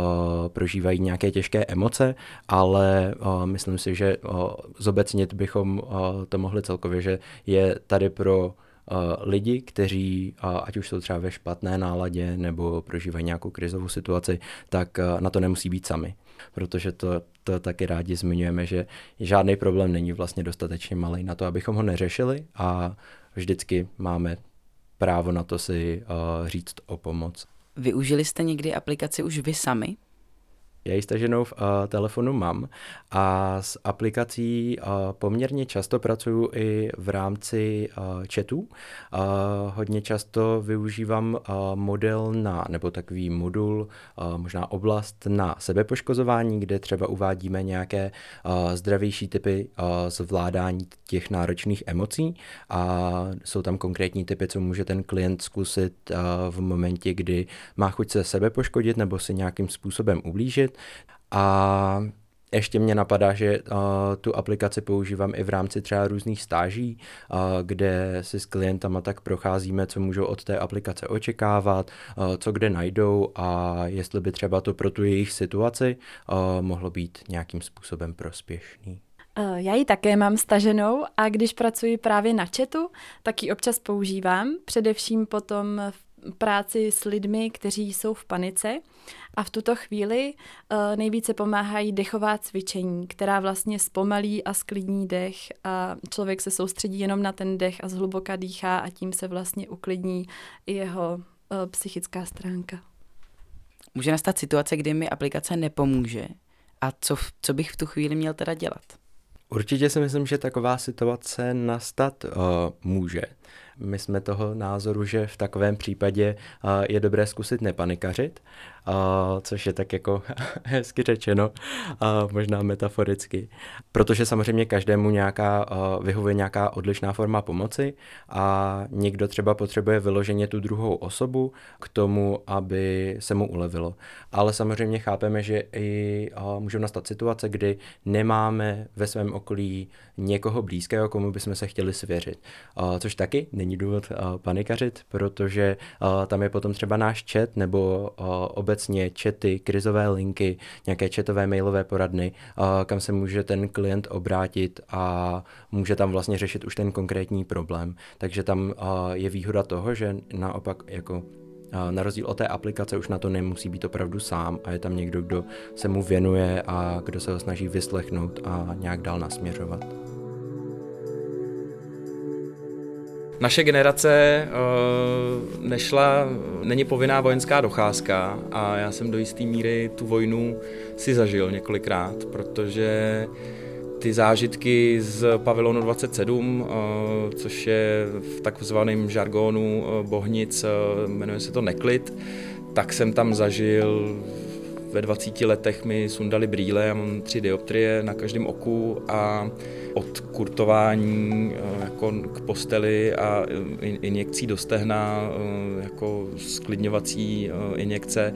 prožívají nějaké těžké emoce, ale uh, myslím si, že uh, zobecnit bychom uh, to mohli celkově, že je tady pro lidi, kteří, ať už jsou třeba ve špatné náladě nebo prožívají nějakou krizovou situaci, tak na to nemusí být sami. Protože to, to taky rádi zmiňujeme, že žádný problém není vlastně dostatečně malý na to, abychom ho neřešili a vždycky máme právo na to si říct o pomoc. Využili jste někdy aplikaci už vy sami? Já ji staženou v uh, telefonu mám a s aplikací uh, poměrně často pracuji i v rámci uh, chatů. Uh, hodně často využívám uh, model na, nebo takový modul, uh, možná oblast na sebepoškozování, kde třeba uvádíme nějaké uh, zdravější typy uh, zvládání těch náročných emocí a jsou tam konkrétní typy, co může ten klient zkusit uh, v momentě, kdy má chuť se sebe poškodit nebo si nějakým způsobem ublížit a ještě mě napadá, že uh, tu aplikaci používám i v rámci třeba různých stáží, uh, kde si s klientama tak procházíme, co můžou od té aplikace očekávat, uh, co kde najdou a jestli by třeba to pro tu jejich situaci uh, mohlo být nějakým způsobem prospěšný. Já ji také mám staženou a když pracuji právě na chatu, tak ji občas používám, především potom v práci s lidmi, kteří jsou v panice a v tuto chvíli uh, nejvíce pomáhají dechová cvičení, která vlastně zpomalí a sklidní dech a člověk se soustředí jenom na ten dech a zhluboka dýchá a tím se vlastně uklidní i jeho uh, psychická stránka. Může nastat situace, kdy mi aplikace nepomůže a co, co bych v tu chvíli měl teda dělat? Určitě si myslím, že taková situace nastat uh, může. My jsme toho názoru, že v takovém případě je dobré zkusit nepanikařit uh, což je tak jako hezky řečeno, uh, možná metaforicky. Protože samozřejmě každému nějaká, uh, vyhovuje nějaká odlišná forma pomoci a někdo třeba potřebuje vyloženě tu druhou osobu k tomu, aby se mu ulevilo. Ale samozřejmě chápeme, že i uh, můžou nastat situace, kdy nemáme ve svém okolí někoho blízkého, komu bychom se chtěli svěřit. Uh, což taky není důvod uh, panikařit, protože uh, tam je potom třeba náš chat nebo uh, obecně chaty, krizové linky, nějaké chatové mailové poradny, kam se může ten klient obrátit a může tam vlastně řešit už ten konkrétní problém. Takže tam je výhoda toho, že naopak jako na rozdíl od té aplikace už na to nemusí být opravdu sám a je tam někdo, kdo se mu věnuje a kdo se ho snaží vyslechnout a nějak dál nasměřovat. Naše generace uh, nešla, není povinná vojenská docházka a já jsem do jisté míry tu vojnu si zažil několikrát, protože ty zážitky z pavilonu 27, uh, což je v takzvaném žargonu uh, Bohnic, jmenuje se to Neklid, tak jsem tam zažil ve 20 letech mi sundali brýle, já mám tři dioptrie na každém oku a od kurtování eh, jako k posteli a injekcí do stehna, eh, jako sklidňovací eh, injekce.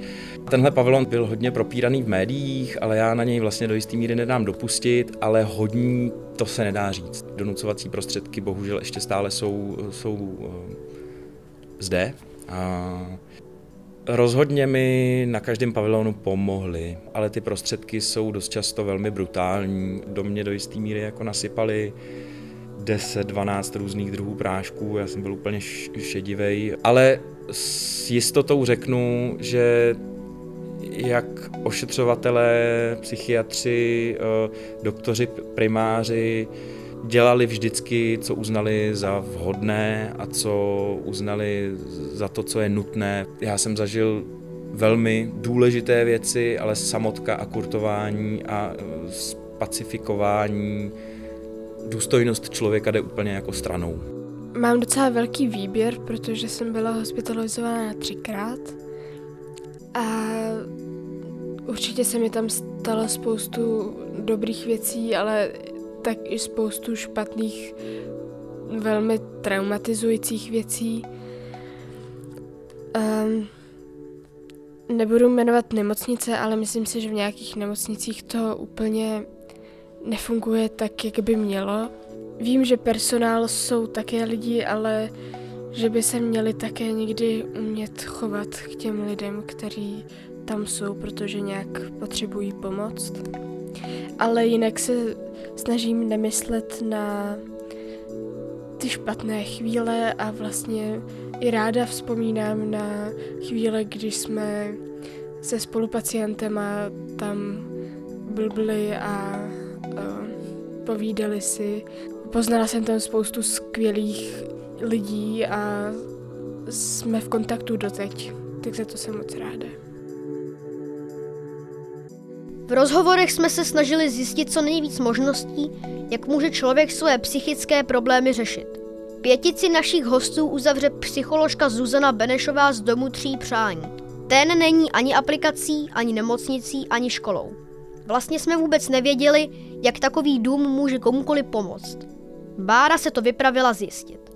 Tenhle pavilon byl hodně propíraný v médiích, ale já na něj vlastně do jisté míry nedám dopustit, ale hodní to se nedá říct. Donucovací prostředky bohužel ještě stále jsou, jsou zde. A Rozhodně mi na každém pavilonu pomohli, ale ty prostředky jsou dost často velmi brutální. Do mě do jisté míry jako nasypali 10-12 různých druhů prášků, já jsem byl úplně šedivej, ale s jistotou řeknu, že jak ošetřovatelé, psychiatři, eh, doktoři, primáři dělali vždycky, co uznali za vhodné a co uznali za to, co je nutné. Já jsem zažil velmi důležité věci, ale samotka a kurtování a eh, pacifikování, důstojnost člověka jde úplně jako stranou. Mám docela velký výběr, protože jsem byla hospitalizována třikrát a určitě se mi tam stalo spoustu dobrých věcí, ale tak i spoustu špatných, velmi traumatizujících věcí. Um, nebudu jmenovat nemocnice, ale myslím si, že v nějakých nemocnicích to úplně nefunguje tak, jak by mělo. Vím, že personál jsou také lidi, ale že by se měli také někdy umět chovat k těm lidem, kteří tam jsou, protože nějak potřebují pomoc. Ale jinak se snažím nemyslet na ty špatné chvíle a vlastně i ráda vzpomínám na chvíle, kdy jsme se spolupacientema tam blbli a, a povídali si. Poznala jsem tam spoustu skvělých lidí a jsme v kontaktu doteď, tak za to jsem moc ráda. V rozhovorech jsme se snažili zjistit co nejvíc možností, jak může člověk své psychické problémy řešit. Pětici našich hostů uzavře psycholožka Zuzana Benešová z Domu tří přání. Ten není ani aplikací, ani nemocnicí, ani školou. Vlastně jsme vůbec nevěděli, jak takový dům může komukoli pomoct. Bára se to vypravila zjistit.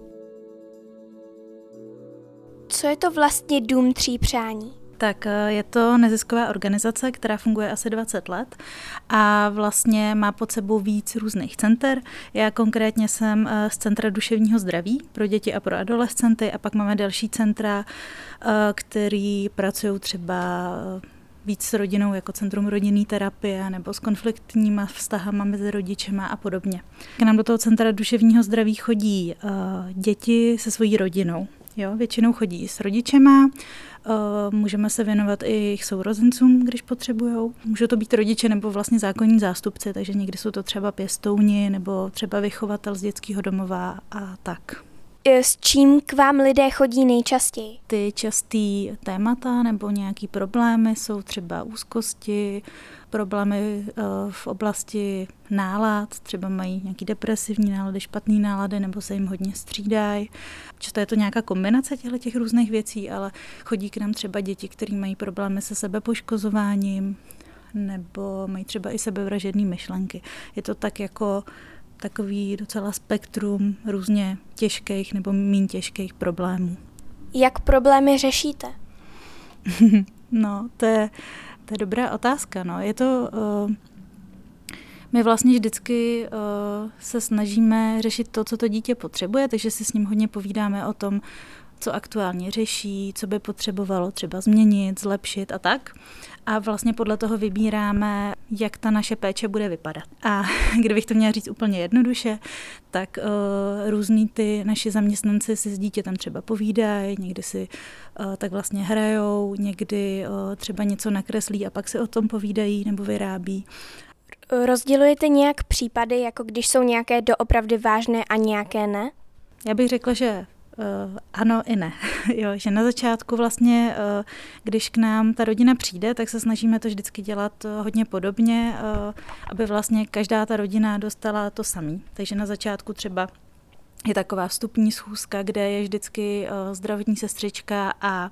Co je to vlastně Dům tří přání? Tak eh, je to nezisková organizace, která funguje asi 20 let a vlastně má pod sebou víc různých center. Já konkrétně jsem eh, z Centra duševního zdraví pro děti a pro adolescenty a pak máme další centra, eh, který pracují třeba víc s rodinou jako centrum rodinné terapie nebo s konfliktníma vztahama mezi rodičema a podobně. K nám do toho centra duševního zdraví chodí děti se svojí rodinou. Jo, většinou chodí s rodičema, můžeme se věnovat i jejich sourozencům, když potřebují. Můžou to být rodiče nebo vlastně zákonní zástupci, takže někdy jsou to třeba pěstouni nebo třeba vychovatel z dětského domova a tak. Eh, s čím k vám lidé chodí nejčastěji? Ty častý témata nebo nějaký problémy jsou třeba úzkosti, problémy eh, v oblasti nálad, třeba mají nějaký depresivní nálady, špatný nálady, nebo se jim hodně střídají. Často je to nějaká kombinace těchto těch různých věcí, ale chodí k nám třeba děti, které mají problémy se sebepoškozováním, nebo mají třeba i sebevražedné myšlenky. Je to tak jako takový docela spektrum různě těžkých nebo méně těžkých problémů. Jak problémy řešíte? no, to je, to je dobrá otázka. No. Je to... Uh, my vlastně vždycky uh, se snažíme řešit to, co to dítě potřebuje, takže si s ním hodně povídáme o tom, co aktuálně řeší, co by potřebovalo třeba změnit, zlepšit a tak. A vlastně podle toho vybíráme, jak ta naše péče bude vypadat. A kdybych to měla říct úplně jednoduše, tak uh, různý ty naši zaměstnanci si s dítětem třeba povídají, někdy si uh, tak vlastně hrajou, někdy uh, třeba něco nakreslí a pak si o tom povídají nebo vyrábí. Rozdělujete nějak případy, jako když jsou nějaké doopravdy vážné a nějaké ne? Já bych řekla, že Uh, ano i ne. jo, že na začátku vlastně, uh, když k nám ta rodina přijde, tak se snažíme to vždycky dělat uh, hodně podobně, uh, aby vlastně každá ta rodina dostala to samý. Takže na začátku třeba je taková vstupní schůzka, kde je vždycky uh, zdravotní sestřička a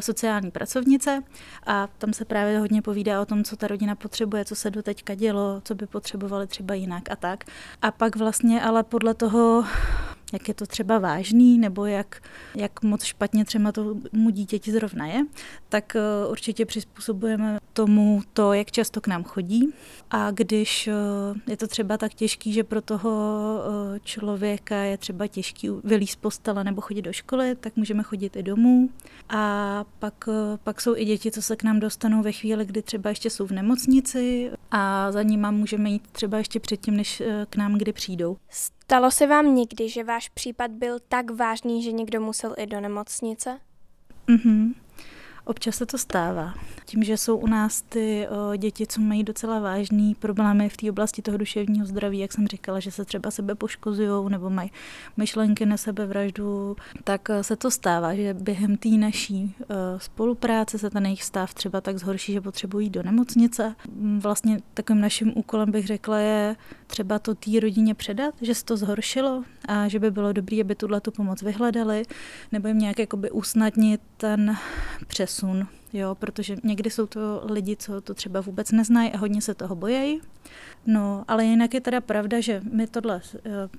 sociální pracovnice a tam se právě hodně povídá o tom, co ta rodina potřebuje, co se doteďka dělo, co by potřebovali třeba jinak a tak. A pak vlastně ale podle toho jak je to třeba vážný, nebo jak, jak moc špatně třeba tomu dítěti zrovna je, tak uh, určitě přizpůsobujeme tomu to, jak často k nám chodí. A když uh, je to třeba tak těžký, že pro toho uh, člověka je třeba těžký vylíz z postele nebo chodit do školy, tak můžeme chodit i domů. A pak, pak jsou i děti, co se k nám dostanou ve chvíli, kdy třeba ještě jsou v nemocnici a za nima můžeme jít třeba ještě předtím, než k nám kdy přijdou. Stalo se vám někdy, že váš případ byl tak vážný, že někdo musel i do nemocnice? Mhm. Občas se to stává. Tím, že jsou u nás ty o, děti, co mají docela vážný problémy v té oblasti toho duševního zdraví, jak jsem říkala, že se třeba sebe poškozují nebo mají myšlenky na sebevraždu, tak se to stává, že během té naší o, spolupráce se ten jejich stav třeba tak zhorší, že potřebují do nemocnice. Vlastně takovým naším úkolem bych řekla je třeba to té rodině předat, že se to zhoršilo a že by bylo dobré, aby tuhle tu pomoc vyhledali nebo jim nějak jakoby usnadnit ten přesun, jo, protože někdy jsou to lidi, co to třeba vůbec neznají a hodně se toho bojejí. No, ale jinak je teda pravda, že my tohle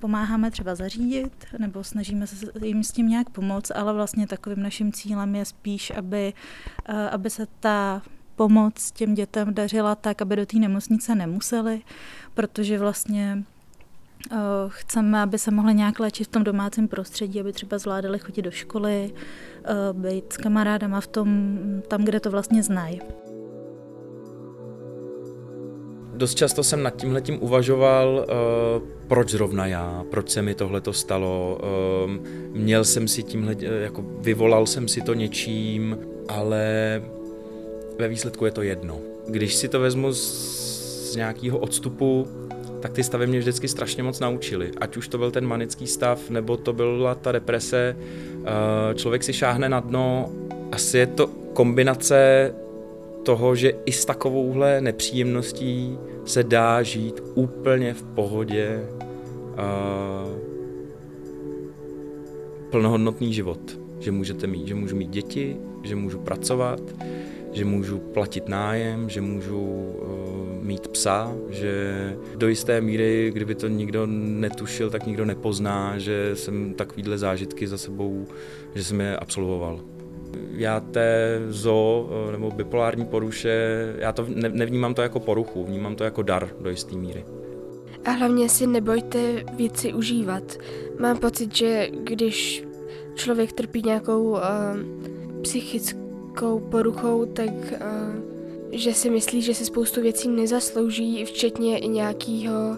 pomáháme třeba zařídit, nebo snažíme se jim s tím nějak pomoct, ale vlastně takovým naším cílem je spíš, aby, aby se ta pomoc těm dětem dařila tak, aby do té nemocnice nemuseli, protože vlastně Chceme, aby se mohli nějak léčit v tom domácím prostředí, aby třeba zvládali chodit do školy, být s kamarádama v tom, tam, kde to vlastně znají. Dost často jsem nad tímhletím uvažoval, proč zrovna já, proč se mi tohle to stalo. Měl jsem si tímhle, jako vyvolal jsem si to něčím, ale ve výsledku je to jedno. Když si to vezmu z, z nějakého odstupu, tak ty stavy mě vždycky strašně moc naučily. Ať už to byl ten manický stav, nebo to byla ta deprese, člověk si šáhne na dno. Asi je to kombinace toho, že i s takovouhle nepříjemností se dá žít úplně v pohodě plnohodnotný život. Že můžete mít, že můžu mít děti, že můžu pracovat, že můžu platit nájem, že můžu uh, mít psa, že do jisté míry, kdyby to nikdo netušil, tak nikdo nepozná, že jsem takovýhle zážitky za sebou, že jsem je absolvoval. Já té zo nebo bipolární poruše, já to ne, nevnímám to jako poruchu, vnímám to jako dar do jisté míry. A hlavně si nebojte věci užívat. Mám pocit, že když člověk trpí nějakou uh, psychickou psychickou poruchou, tak uh, že si myslí, že se spoustu věcí nezaslouží, včetně i nějakýho,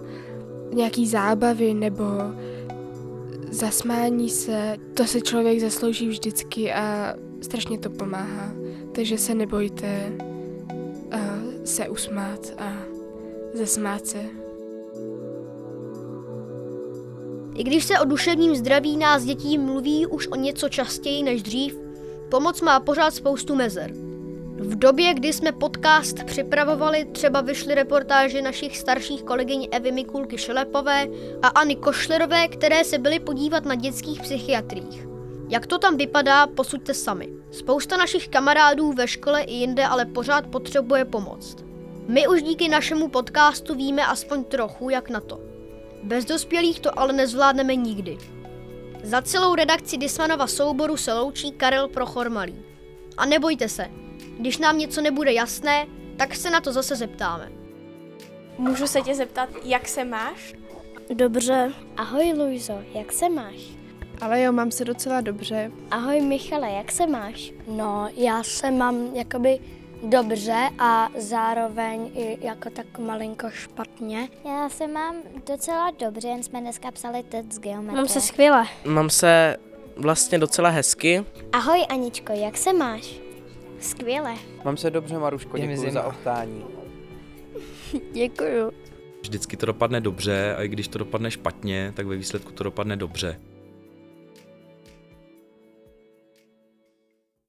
nějaký zábavy nebo zasmání se. To se člověk zaslouží vždycky a strašně to pomáhá. Takže se nebojte uh, se usmát a zasmát se. I když se o duševním zdraví nás dětí mluví už o něco častěji než dřív, Pomoc má pořád spoustu mezer. V době, kdy jsme podcast připravovali, třeba vyšly reportáže našich starších kolegyň Evy Mikulky Šelepové aAny Košlerové, které se byly podívat na dětských psychiatrích. Jak to tam vypadá, posuďte sami. Spousta našich kamarádů ve škole i jinde ale pořád potřebuje pomoc. My už díky našemu podcastu víme aspoň trochu, jak na to. Bez dospělých to ale nezvládneme nikdy. Za celou redakci Dismanova souboru se loučí Karel Prochormalý. A nebojte se, když nám něco nebude jasné, tak se na to zase zeptáme. Můžu se tě zeptat, jak se máš? Dobře. Ahoj Luizo, jak se máš? Ale jo, mám se docela dobře. Ahoj Michale, jak se máš? No, já se mám jakoby dobře a zároveň i jako tak malinko špatně. Já se mám docela dobře, jen jsme dneska psali test z geometrie. Mám se skvěle. Mám se vlastně docela hezky. Ahoj Aničko, jak se máš? Skvěle. Mám se dobře, Maruško, děkuji za optání. Děkuju. Vždycky to dopadne dobře a i když to dopadne špatně, tak ve výsledku to dopadne dobře.